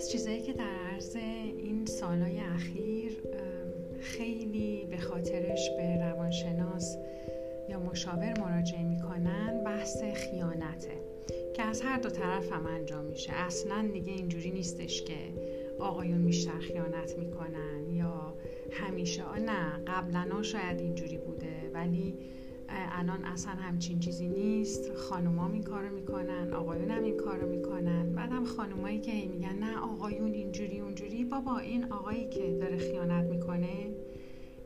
از چیزایی که در عرض این سالهای اخیر خیلی به خاطرش به روانشناس یا مشاور مراجعه می‌کنن بحث خیانته که از هر دو طرف هم انجام میشه. اصلا دیگه اینجوری نیستش که آقایون بیشتر خیانت می‌کنن یا همیشه نه قبلا شاید اینجوری بوده ولی الان اصلا همچین چیزی نیست. خانوما این کارو می‌کنن آقایون هم این کارو می‌کنن. بعدم خانومایی که میگن نه آقایون اینجوری اونجوری. بابا این آقایی که داره خیانت می‌کنه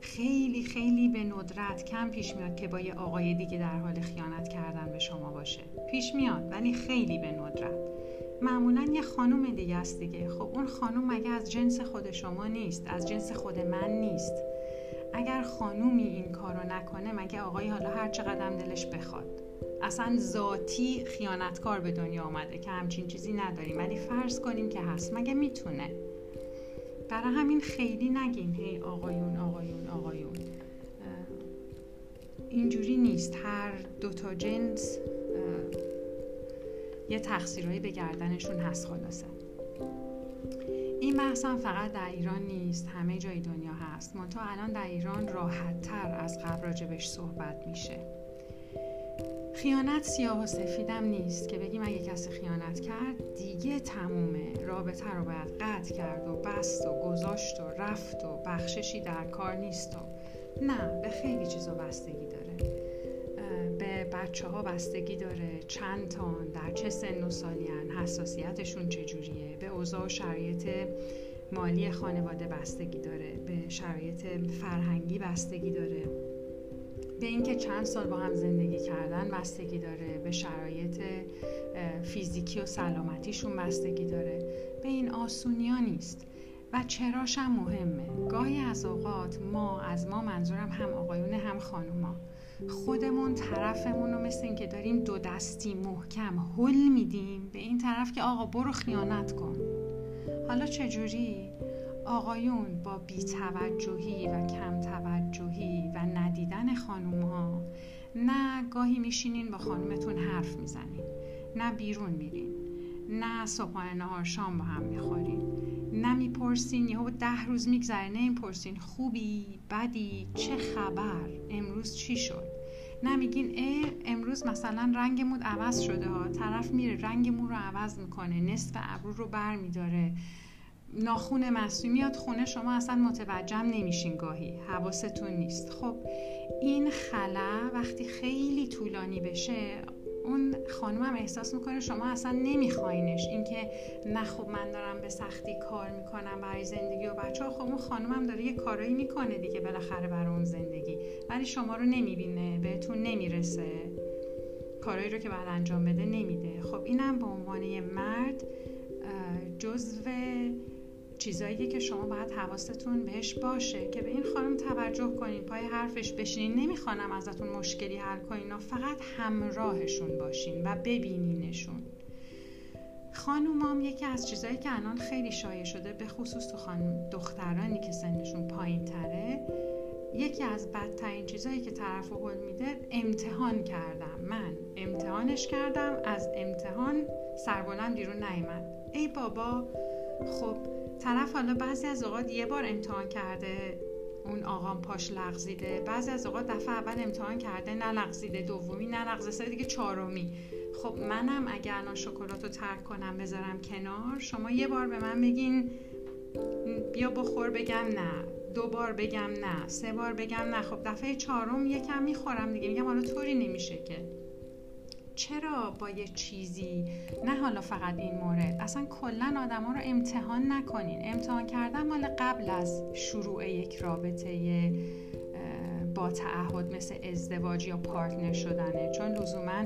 خیلی خیلی به ندرت کم پیش میاد که با یه آقای دیگه در حال خیانت کردن به شما باشه. پیش میاد ولی خیلی به ندرت. معمولا یه خانوم دیگه است دیگه. خب اون خانوم مگه از جنس خود شما نیست؟ از جنس خود من نیست. اگر خانومی این کارو نکنه مگه آقای حالا هر چقدر دلش بخواد. اصلا ذاتی خیانتکار به دنیا آمده که همچین چیزی نداریم. ولی فرض کنیم که هست. مگه می‌تونه؟ برای همین خیلی نگین. هی آقایون آقایون آقایون. اینجوری نیست. هر دوتا جنس یه تقصیرهایی به گردنشون هست خلاصه. این بحث هم فقط در ایران نیست. همه جای دنیا هست الان در ایران راحت تر از قبل راجبش صحبت میشه. خیانت سیاه و سفیدم نیست که بگیم اگه کسی خیانت کرد دیگه تمومه. رابطه رو باید قطع کرد و بست و گذاشت و رفت و بخششی در کار نیست و نه به خیلی چیزا بستگی داره. به بچه ها بستگی داره. چند تان در چه سن و سالیان حساسیتشون چجوریه؟ به اوضاع و شرایط مالی خانواده بستگی داره به شرایط فرهنگی بستگی داره. به اینکه چند سال با هم زندگی کردن بستگی داره به شرایط فیزیکی و سلامتیشون بستگی داره. به این آسونیا نیست. و چراش هم مهمه. گاهی از اوقات ما از ما منظورم هم آقایون هم خانوما. خودمون طرفمون رو مثل اینکه داریم دو دستی محکم حل میدیم به این طرف که آقا برو خیانت کن. حالا چجوری؟ آقایون با بیتوجهی و کم توجهی و ندیدن خانوم ها نه گاهی میشینین با خانومتون حرف می‌زنین نه بیرون میرین نه صبحانه نهار شام با هم می‌خورین. نه می‌پرسین یهو ده روز میگذره نه می‌پرسین خوبی بدی چه خبر امروز چی شد؟ نمیگین ای امروز مثلا رنگ مود عوض شده ها. طرف میره رنگ مو رو عوض می‌کنه نصف ابرو رو بر میداره. ناخون مصنوعی میاد خونه شما اصلا متوجهم نمیشین گاهی. حواستون نیست. خب این خلا وقتی خیلی طولانی بشه اون خانم احساس می‌کنه شما اصلا نمیخواینش. اینکه نه خب من دارم به سختی کار می‌کنم برای زندگی و بچه ها خب اون خانم داره یه کارایی می‌کنه دیگه بالاخره برای اون زندگی. ولی شما رو نمی‌بینه بهتون نمی‌رسه. کارایی رو که بعد انجام بده نمیده. خب اینم به عنوان یه مرد جزو چیزایی که شما باید حواستون بهش باشه که به این خانم توجه کنین پای حرفش بشینین. نمی‌خوانم ازتون مشکلی حل کنین. فقط همراهشون باشین و ببینینشون. خانومام یکی از چیزایی که الان خیلی شایع شده به خصوص تو خانم دخترانی که سنشون پایین تره یکی از بدترین چیزایی که طرف حل میده امتحان کردم. من امتحانش کردم از امتحان سربلند بیرون نیامد ای بابا خب طرف حالا بعضی از اوقات یه بار امتحان کرده اون آقام پاش لغزیده. بعضی از اوقات دفعه اول امتحان کرده نلغزیده دومی نلغزیده دیگه چهارمی. خب منم اگر الان شکلات رو ترک کنم بذارم کنار شما یه بار به من بگین بیا بخور بگم نه دو بار بگم نه سه بار بگم نه. خب دفعه چهارم یکم می‌خورم دیگه. میگم حالا طوری نمیشه که. چرا با یه چیزی؟ نه حالا فقط این مورد. اصلا کلا آدما رو امتحان نکنین. امتحان کردن مال قبل از شروع یک رابطه با تعهد مثل ازدواج یا پارتنر شدنه. چون لزوما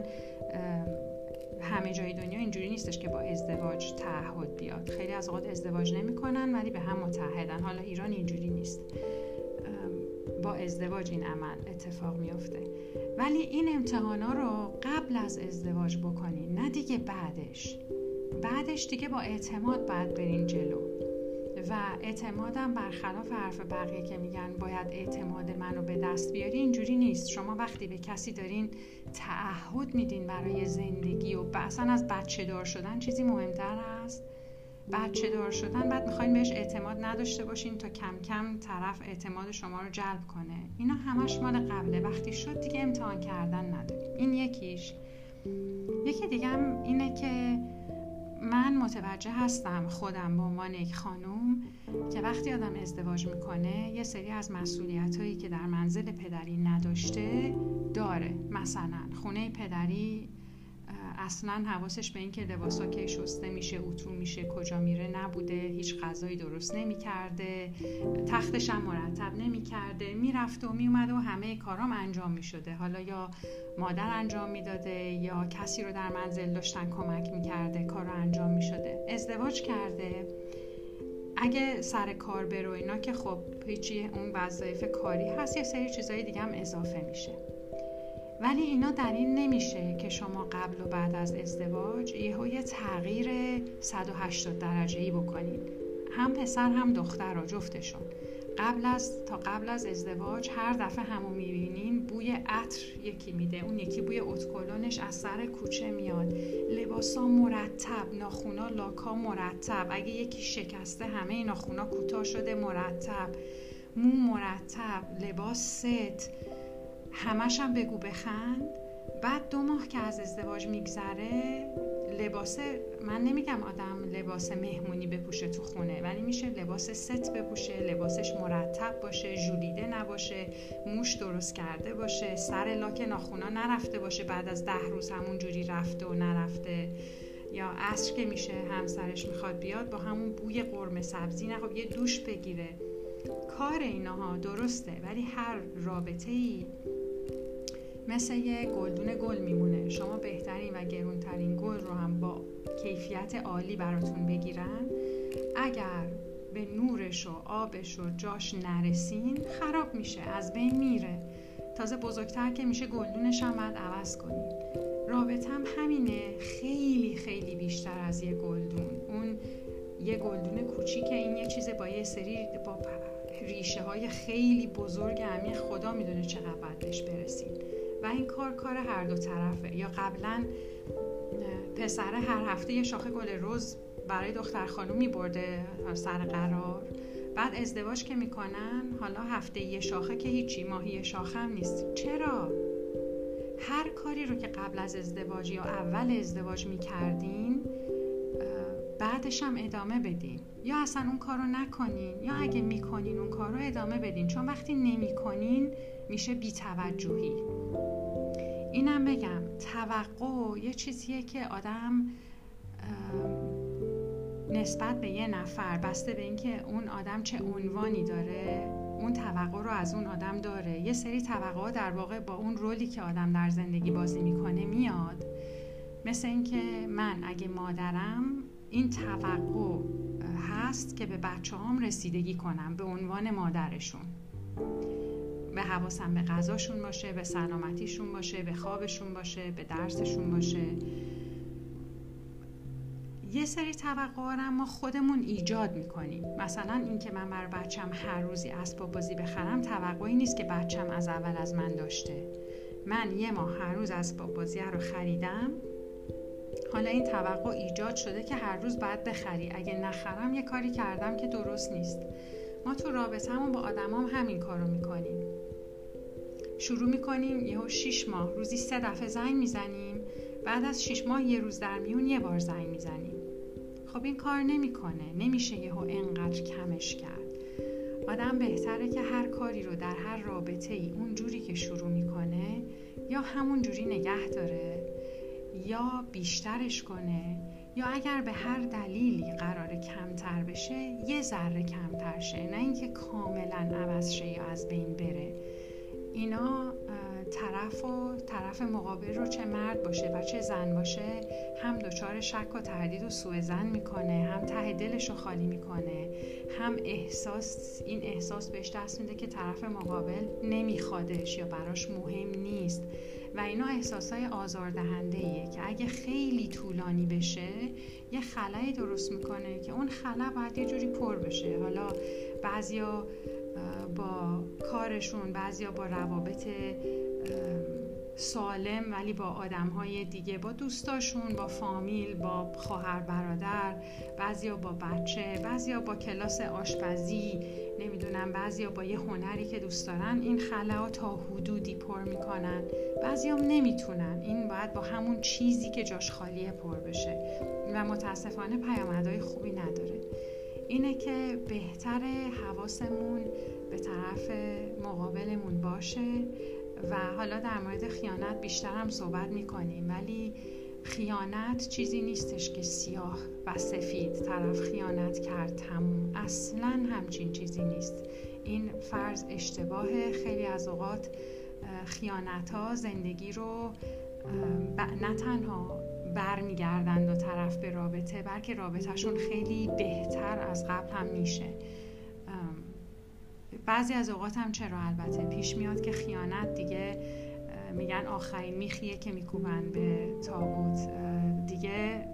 همه جای دنیا اینجوری نیستش که با ازدواج تعهد بیاد. خیلی از اوقات ازدواج نمی‌کنن ولی به هم متحدن. حالا ایران اینجوری نیست. با ازدواج این عمل اتفاق میافته. ولی این امتحانا رو قبل از ازدواج بکنین نه دیگه بعدش. بعدش دیگه با اعتماد باید برین جلو. و اعتمادم برخلاف حرف بقیه که میگن باید اعتماد منو به دست بیاری اینجوری نیست. شما وقتی به کسی دارین تعهد میدین برای زندگی و اصلا از بچه دار شدن چیزی مهمتر هست. بچه دار شدن؟ بعد می‌خواین بهش اعتماد نداشته باشین تا کم کم طرف اعتماد شما رو جلب کنه. اینا همش مال قبله. وقتی شد دیگه امتحان کردن نداریم. این یکیش. یکی دیگه هم اینه که من متوجه هستم خودم به عنوان یک خانوم که وقتی آدم ازدواج می‌کنه یه سری از مسئولیت هایی که در منزل پدری نداشته داره. مثلا خونه پدری اصلا حواسش به اینکه لباسا کی شسته میشه اتو میشه کجا میره نبوده هیچ غذایی درست نمی‌کرده تختش هم مرتب نمی‌کرده می‌رفته و میومده و همه کارام انجام می‌شده. حالا یا مادر انجام می‌داده یا کسی رو در منزل داشتن کمک می‌کرده کار رو انجام می‌شده. ازدواج کرده. اگه سر کار برو اینا که خب هیچی اون وظایف کاری هست یه سری چیزای دیگه هم اضافه میشه. ولی اینا دلیل نمیشه که شما قبل و بعد از ازدواج یهو یه تغییر 180 درجه ای بکنید. هم پسر هم دختر را جفتشون. قبل از تا قبل از ازدواج هر دفعه همو می‌بینین بوی عطر یکی میده. اون یکی بوی اتکلونش از سر کوچه میاد. لباسا مرتب ناخونا لاکا مرتب. اگه یکی شکسته همه ناخونا کوتاه شده مرتب. مو مرتب لباس ست. همش هم بگو بخند. بعد دو ماه که از ازدواج میگذره لباس من نمیگم آدم لباس مهمونی بپوشه تو خونه ولی میشه لباس ست بپوشه لباسش مرتب باشه ژولیده نباشه موش درست کرده باشه سر لاک ناخونا نرفته باشه بعد از ده روز همون جوری رفته و نرفته. یا عصر که میشه همسرش می‌خواد بیاد با همون بوی قرمه سبزی نه خب یه دوش بگیره. کار اینها درسته ولی هر رابطه ای مثل یه گلدون گل میمونه. شما بهترین و گرونترین گل رو هم با کیفیت عالی براتون بگیرن. اگر به نورش و آبش و جاش نرسین خراب میشه از بین میره. تازه بزرگتر که میشه گلدونش هم باید عوض کنید رابطم همینه. خیلی خیلی بیشتر از یه گلدون. اون یه گلدون کوچیکه. این یه چیز با یه سری با ریشه های خیلی بزرگ. همین خدا می‌دونه چقدر باید بهش برسید و این کار کار هر دو طرفه. یا قبلا پسر هر هفته یه شاخه گل روز برای دختر خانومی برده سر قرار. بعد ازدواج که می‌کنن حالا هفته یه شاخه که هیچی ماهی شاخه هم نیست. چرا؟ هر کاری رو که قبل از ازدواج یا اول ازدواج می‌کردین بعدش هم ادامه بدین. یا اصلا اون کار رو نکنین یا اگه می‌کنین اون کار رو ادامه بدین. چون وقتی نمی‌کنین میشه بیتوجهی. اینم بگم توقع یه چیزیه که آدم نسبت به یه نفر بسته به اینکه اون آدم چه عنوانی داره اون توقع رو از اون آدم داره. یه سری توقع در واقع با اون رولی که آدم در زندگی بازی می‌کنه میاد. مثل اینکه من اگه مادرم این توقع هست که به بچه هم رسیدگی کنم به عنوان مادرشون. به حواسم به غذاشون باشه به سلامتیشون باشه به خوابشون باشه به درسشون باشه. یه سری توقع ما خودمون ایجاد می‌کنیم. مثلا اینکه من بر بچم هر روزی اسباب بازی بخرم توقعی نیست که بچم از اول از من داشته. من یه ماه هر روز اسباب بازی رو خریدم. حالا این توقع ایجاد شده که هر روز باید بخری. اگه نخرم یه کاری کردم که درست نیست. ما تو رابطهمون با آدمام هم همین کارو می‌کنیم. شروع می‌کنیم یهو شیش ماه. روزی سه دفعه زنگ می‌زنیم. بعد از شیش ماه یه روز در میون یه بار زنگ می‌زنیم. خب این کار نمی‌کنه. نمیشه یهو انقدر کمش کرد. آدم بهتره که هر کاری رو در هر رابطه ای اون جوری که شروع می‌کنه یا همون جوری نگه داره یا بیشترش کنه یا اگر به هر دلیلی قرار کمتر بشه یه ذره کمتر شه. نه اینکه کاملا عوض شه یا از بین بره. اینا طرف و طرف مقابل رو چه مرد باشه و چه زن باشه هم دچار شک و تردید و سوء زن می‌کنه هم ته دلش رو خالی می‌کنه هم احساس این احساس بهش دست میده که طرف مقابل نمیخوادش یا براش مهم نیست. و اینا احساسای آزاردهنده ایه که اگه خیلی طولانی بشه یه خلایی درست می‌کنه که اون خلا باید یه جوری پر بشه. حالا بعضیا با کارشون بعضیا با روابط سالم ولی با آدم های دیگه با دوستاشون با فامیل با خواهر برادر بعضیا با بچه بعضیا با کلاس آشپزی نمی‌دونم بعضیا با یه هنری که دوست دارن این خلا تا حدودی پر می‌کنن. بعضیام نمی‌تونن. این باید با همون چیزی که جاش خالیه پر بشه. و متاسفانه پیامدهای خوبی نداره. اینه که بهتر حواسمون به طرف مقابلمون باشه و حالا در مورد خیانت بیشتر هم صحبت می‌کنیم ولی خیانت چیزی نیستش که سیاه و سفید طرف خیانت کرد تموم. اصلا همچین چیزی نیست. این فرض اشتباه خیلی از اوقات خیانت ها زندگی رو نه تنها برمیگردند و طرف به رابطه بلکه رابطهشون خیلی بهتر از قبل هم میشه. بعضی از اوقات هم چرا البته پیش میاد که خیانت دیگه میگن آخرین میخیه که میکوبن به تابوت. دیگه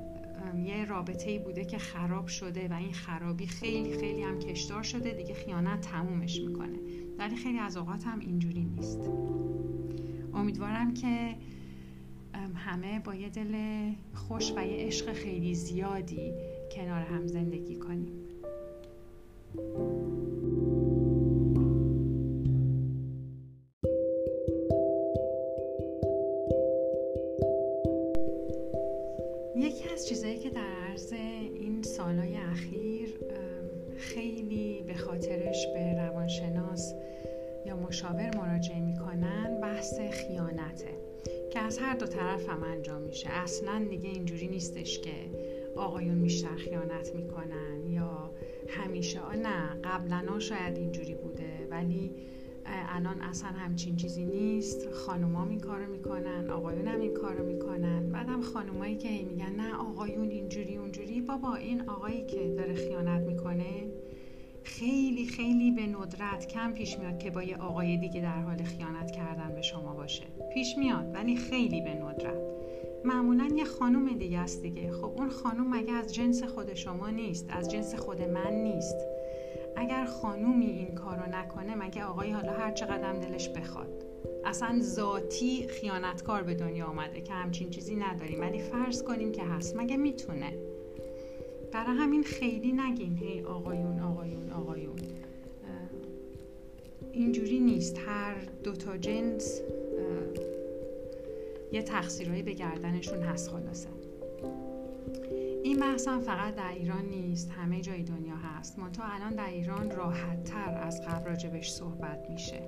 یه رابطه ای بوده که خراب شده و این خرابی خیلی خیلی هم کشدار شده دیگه خیانت تمومش می‌کنه. ولی خیلی از اوقات هم اینجوری نیست. امیدوارم که همه با یه دل خوش و یه عشق خیلی زیادی کنار هم زندگی کنیم. یکی از چیزهایی که در عرض این سالهای اخیر خیلی به خاطرش به روانشناس یا مشاور مراجعه می‌کنن بحث خیانته. که از هر دو طرف هم انجام میشه. اصلا دیگه اینجوری نیستش که آقایون بیشتر خیانت می‌کنن یا همیشه. نه قبلا شاید اینجوری بوده ولی الان اصلا همچین چیزی نیست. خانوما این کارو می‌کنن آقایون هم این کارو می‌کنن. بعدم خانومایی که میگن نه آقایون اینجوری اونجوری. بابا این آقایی که داره خیانت می‌کنه خیلی خیلی به ندرت کم پیش میاد که با یه آقای دیگه در حال خیانت کردن به شما باشه. پیش میاد ولی خیلی به ندرت. معمولا یه خانوم دیگه است دیگه. خب اون خانوم مگه از جنس خود شما نیست از جنس خود من نیست؟ اگر خانومی این کارو نکنه مگه آقای حالا هر چقدر دلش بخواد. اصلا ذاتی خیانتکار به دنیا آمده که همچین چیزی نداریم. ولی فرض کنیم که هست. مگه می‌تونه؟ برای همین خیلی نگین. هی آقایون آقایون. اینجوری نیست. هر دوتا جنس یه تقصیرهایی به گردنشون هست خلاصه. این بحث هم فقط در ایران نیست همه جای دنیا هست. منتها الان در ایران راحت تر از قبل راجبش صحبت میشه.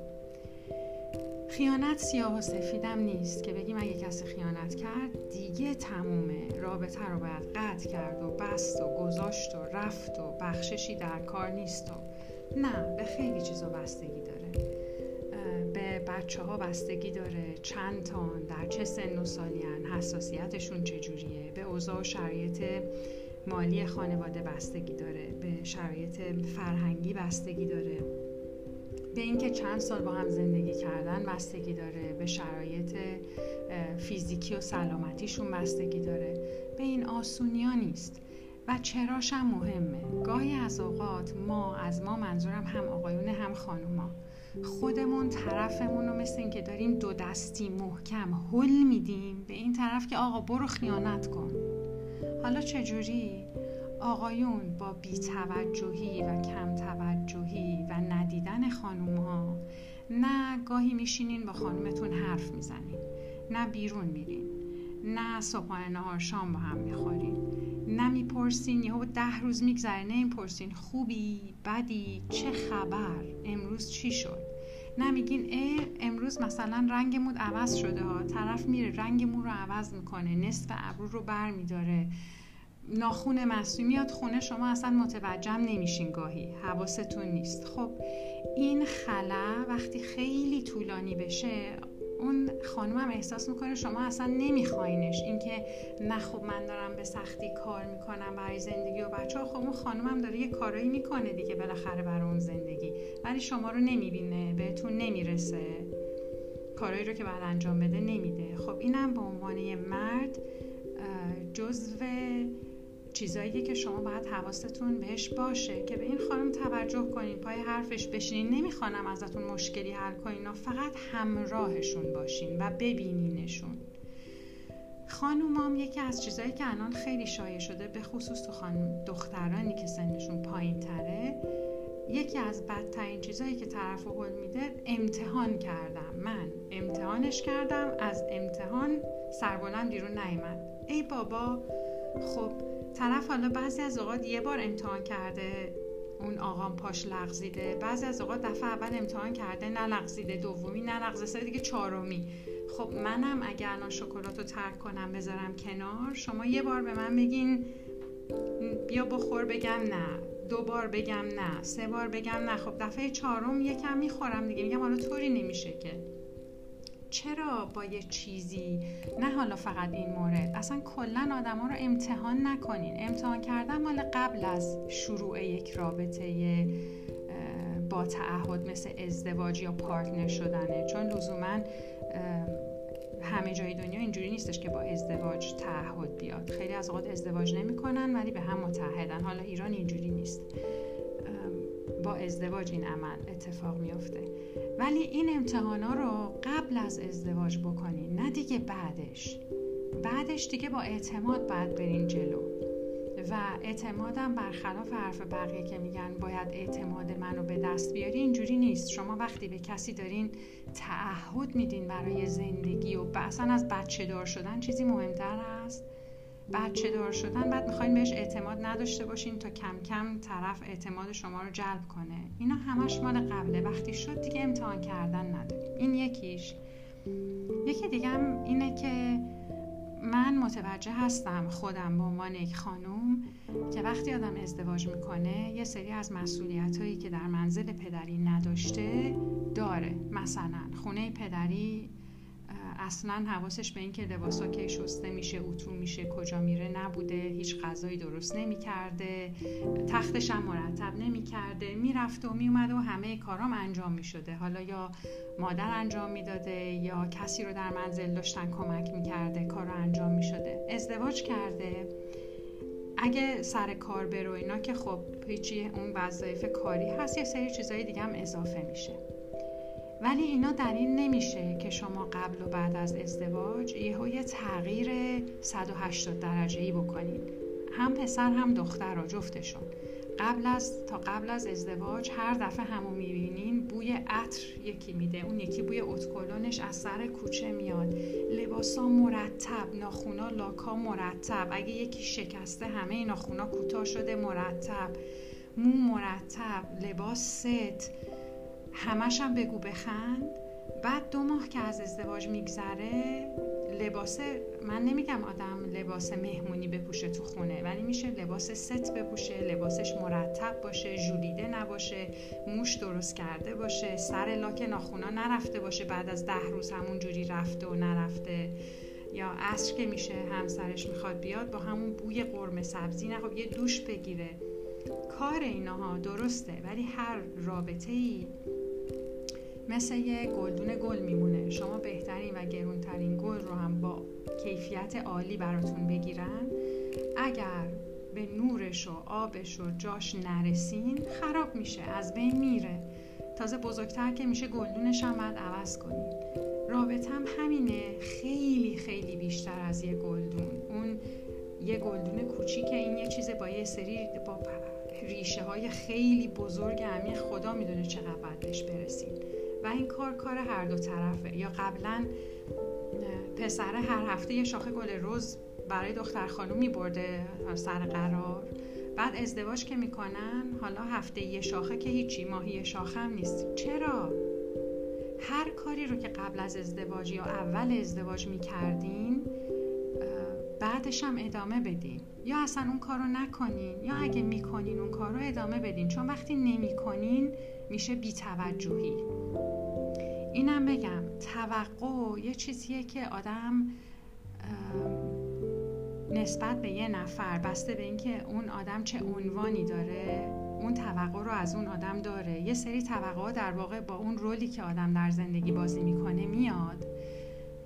خیانت سیاه و سفیدم نیست که بگیم اگه کسی خیانت کرد دیگه تمومه. رابطه رو باید قطع کرد و بست و گذاشت و رفت و بخششی در کار نیست و نه به خیلی چیزا بستگی داره. به بچه ها بستگی داره چند تان در چه سن و سالین حساسیتشون چجوریه. به اوضاع و شرایط مالی خانواده بستگی داره. به شرایط فرهنگی بستگی داره. به اینکه چند سال با هم زندگی کردن بستگی داره. به شرایط فیزیکی و سلامتیشون بستگی داره. به این آسونیا نیست. و چراش هم مهمه. گاهی از اوقات ما از ما منظورم هم آقایون هم خانوما. خودمون طرفمون رو مثل اینکه داریم دو دستی محکم حل میدیم به این طرف که آقا برو خیانت کن. حالا چجوری؟ آقایون با بیتوجهی و کم توجهی و ندیدن خانوم ها نه گاهی میشینین با خانومتون حرف می‌زنین نه بیرون میرین نه صبحانه نهار شام با هم می‌خورین. نه می‌پرسین یهو ده روز میگذره نمی‌پرسین خوبی؟ بدی؟ چه خبر؟ امروز چی شد؟ نه میگین ای امروز مثلا رنگ مود عوض شده ها. طرف میره رنگ مو رو عوض می‌کنه. نصف ابرو رو بر میداره. ناخون مصنوعی میاد خونه شما اصلا متوجهم نمیشین گاهی. حواستون نیست. خب این خلا وقتی خیلی طولانی بشه اون خانم هم احساس می‌کنه شما اصلا نمیخواینش. اینکه نه خب من دارم به سختی کار می‌کنم برای زندگی و بچه ها خب اون خانم هم داره یه کارایی می‌کنه دیگه بالاخره برای اون زندگی. ولی شما رو نمی‌بینه بهتون نمی‌رسه. کارایی رو که بعد انجام بده نمیده. خب اینم به عنوان یه مرد جزو چیزایی که شما باید حواستون بهش باشه که به این خانم توجه کنین پای حرفش بشینین. نمی‌خوانم ازتون مشکلی حل کنین فقط همراهشون باشین و ببینینشون. خانومام یکی از چیزهایی که الان خیلی شایع شده به خصوص تو خانم دخترانی که سنشون پایین تره یکی از بدترین چیزهایی که طرف حل میده امتحان کردم. من امتحانش کردم از امتحان سربلند بیرون نیامد ای بابا خب طرف حالا بعضی از اوقات یه بار امتحان کرده اون آقام پاش لغزیده. بعضی از اوقات دفعه اول امتحان کرده نلغزیده دومی نلغزیده دیگه چهارمی. خب منم اگر الان شکلات رو ترک کنم بذارم کنار شما یه بار به من بگین بیا بخور بگم نه دو بار بگم نه سه بار بگم نه. خب دفعه چهارم یکم می‌خورم دیگه. میگم حالا طوری نمیشه که. چرا با یه چیزی؟ نه حالا فقط این مورد. اصلا کلا آدم ها رو امتحان نکنین. امتحان کردن مال قبل از شروع یک رابطه با تعهد مثل ازدواج یا پارتنر شدنه. چون لزوما همه جای دنیا اینجوری نیستش که با ازدواج تعهد بیاد. خیلی از اوقات ازدواج نمی‌کنن ولی به هم متحدن. حالا ایران اینجوری نیست. با ازدواج این عمل اتفاق میافته. ولی این امتحان ها رو قبل از ازدواج بکنین نه دیگه بعدش. بعدش دیگه با اعتماد بعد برین جلو. و اعتمادم برخلاف حرف بقیه که میگن باید اعتماد منو به دست بیاری اینجوری نیست. شما وقتی به کسی دارین تعهد میدین برای زندگی و اصلا از بچه دار شدن چیزی مهمتر هست. بچه دار شدن؟ بعد می‌خواین بهش اعتماد نداشته باشین تا کم کم طرف اعتماد شما رو جلب کنه. اینا همش مال قبله. وقتی شد دیگه امتحان کردن نداریم. این یکیش. یکی دیگه هم اینه که من متوجه هستم خودم به عنوان یک خانوم که وقتی آدم ازدواج می‌کنه یه سری از مسئولیت هایی که در منزل پدری نداشته داره. مثلا خونه پدری اصلا حواسش به اینکه لباسا کی شسته میشه اتو میشه کجا میره نبوده هیچ غذایی درست نمی‌کرده تختش هم مرتب نمی‌کرده می‌رفته و میومده و همه کارام انجام می‌شده. حالا یا مادر انجام می‌داده یا کسی رو در منزل داشتن کمک می‌کرده کار انجام می‌شده. ازدواج کرده. اگه سر کار برو اینا که خب هیچی اون وظایف کاری هست یه سری چیزای دیگه هم اضافه میشه. ولی اینا دلیل نمیشه که شما قبل و بعد از ازدواج یهو یه تغییر 180 درجه ای بکنید هم پسر هم دختر را جفتشون. قبل از تا قبل از ازدواج هر دفعه همو می‌بینین بوی عطر یکی میده. اون یکی بوی اتکلونش از سر کوچه میاد. لباسا مرتب ناخونا لاکا مرتب. اگه یکی شکسته همه ناخونا کوتاه شده مرتب. مو مرتب لباس ست. همش هم بگو بخند. بعد دو ماه که از ازدواج میگذره لباس من نمیگم آدم لباس مهمونی بپوشه تو خونه ولی میشه لباس ست بپوشه لباسش مرتب باشه ژولیده نباشه موش درست کرده باشه سر لاک ناخونا نرفته باشه بعد از ده روز همون جوری رفته و نرفته. یا عصر که میشه همسرش می‌خواد بیاد با همون بوی قرمه سبزی نه خب یه دوش بگیره. کار اینها درسته ولی هر رابطه ای مثل یه گلدون گل میمونه. شما بهترین و گرونترین گل رو هم با کیفیت عالی براتون بگیرن. اگر به نورش و آبش و جاش نرسین خراب میشه از بین میره. تازه بزرگتر که میشه گلدونش هم باید عوض کنید رابطه هم همینه. خیلی خیلی بیشتر از یه گلدون. اون یه گلدون کوچیک این یه چیز با یه سری با ریشه های خیلی بزرگ همی خدا می‌دونه چقدر بهش برسید. و این کار کار هر دو طرفه. یا قبلا پسر هر هفته یه شاخه گل روز برای دختر خانوم می برده سر قرار. بعد ازدواج که می‌کنن حالا هفته یه شاخه که هیچی ماهی یه شاخه هم نیست. چرا؟ هر کاری رو که قبل از ازدواج یا اول ازدواج می‌کردین بعدش هم ادامه بدین. یا اصلا اون کار رو نکنین یا اگه می‌کنین اون کار رو ادامه بدین. چون وقتی نمی‌کنین میشه بیتوجهی. اینم بگم توقع یه چیزیه که آدم نسبت به یه نفر بسته به اینکه اون آدم چه عنوانی داره اون توقع رو از اون آدم داره. یه سری توقع در واقع با اون رولی که آدم در زندگی بازی می‌کنه میاد.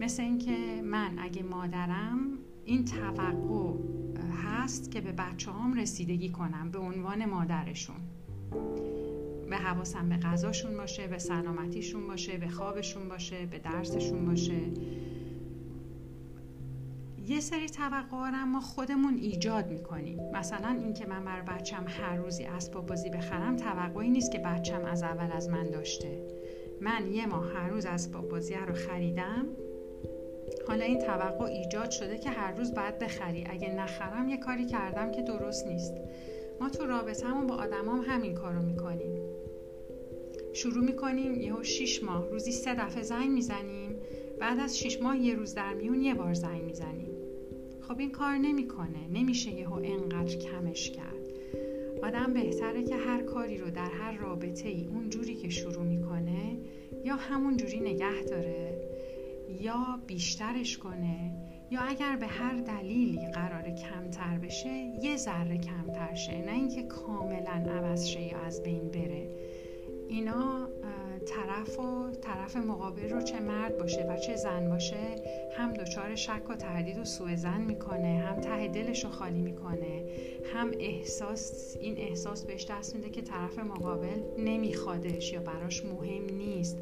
مثل اینکه من اگه مادرم این توقع هست که به بچه هام رسیدگی کنم به عنوان مادرشون. به حواسم به غذاشون باشه به سلامتیشون باشه به خوابشون باشه به درسشون باشه. یه سری توقع ما خودمون ایجاد می‌کنیم. مثلا اینکه من بر بچم هر روزی اسباب بازی بخرم توقعی نیست که بچم از اول از من داشته. من یه ماه هر روز اسباب بازی رو خریدم حالا این توقع ایجاد شده که هر روز باید بخری. اگه نخرم یه کاری کردم که درست نیست. ما تو رابطهمون با آدمام همین کارو می‌کنیم. شروع می‌کنیم یهو شیش ماه روزی سه دفعه زنگ می‌زنیم. بعد از شیش ماه یه روز در میون یه بار زنگ می‌زنیم. خب این کار نمی‌کنه. نمیشه یهو انقدر کمش کرد. آدم بهتره که هر کاری رو در هر رابطه ای اون جوری که شروع می‌کنه یا همون جوری نگه داره یا بیشترش کنه یا اگر به هر دلیلی قرار کمتر بشه یه ذره کمتر شه. نه اینکه کاملا عوض شه یا از بین بره. اینا طرف و طرف مقابل رو چه مرد باشه و چه زن باشه هم دچار شک و تردید و سوء زن می‌کنه هم ته دلش رو خالی می‌کنه هم احساس این احساس بهش دست میده که طرف مقابل نمیخوادش یا براش مهم نیست.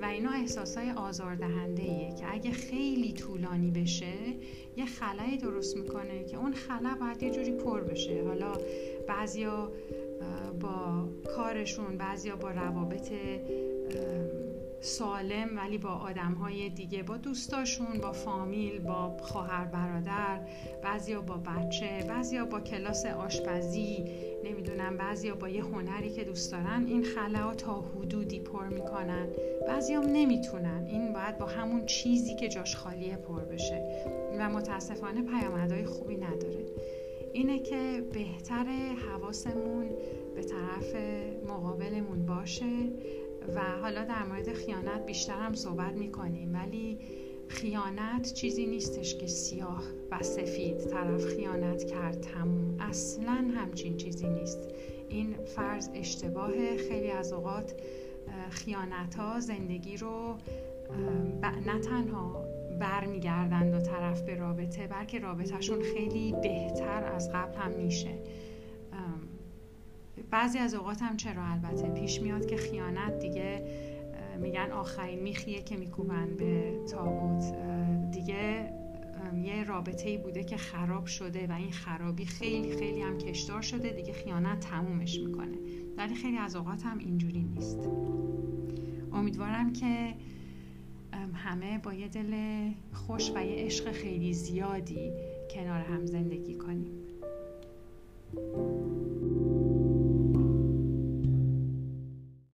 و اینا احساسای آزاردهنده ایه که اگه خیلی طولانی بشه یه خلایی درست می‌کنه که اون خلا باید یه جوری پر بشه. حالا بعضیا با کارشون بعضیا با روابط سالم ولی با آدم های دیگه با دوستاشون با فامیل با خواهر برادر بعضیا با بچه بعضیا با کلاس آشپزی نمی‌دونم بعضیا با یه هنری که دوست دارن این خلا تا حدودی پر می‌کنن. بعضیام نمی‌تونن. این باید با همون چیزی که جاش خالیه پر بشه. و متاسفانه پیامدهای خوبی نداره. اینه که بهتره حواسمون به طرف مقابلمون باشه. و حالا در مورد خیانت بیشتر هم صحبت می‌کنیم. ولی خیانت چیزی نیستش که سیاه و سفید طرف خیانت کرد. تموم. اصلا همچین چیزی نیست. این فرض اشتباه خیلی از اوقات خیانت ها زندگی رو نه تنها برمیگردند و طرف به رابطه بلکه رابطهشون خیلی بهتر از قبل هم میشه. بعضی از اوقات هم چرا؟ البته پیش میاد که خیانت دیگه میگن آخرین میخیه که میکوبن به تابوت. دیگه یه رابطه ای بوده که خراب شده و این خرابی خیلی خیلی هم کشدار شده دیگه خیانت تمومش می‌کنه. ولی خیلی از اوقات هم اینجوری نیست. امیدوارم که همه با یه دل خوش و یه عشق خیلی زیادی کنار هم زندگی کنیم.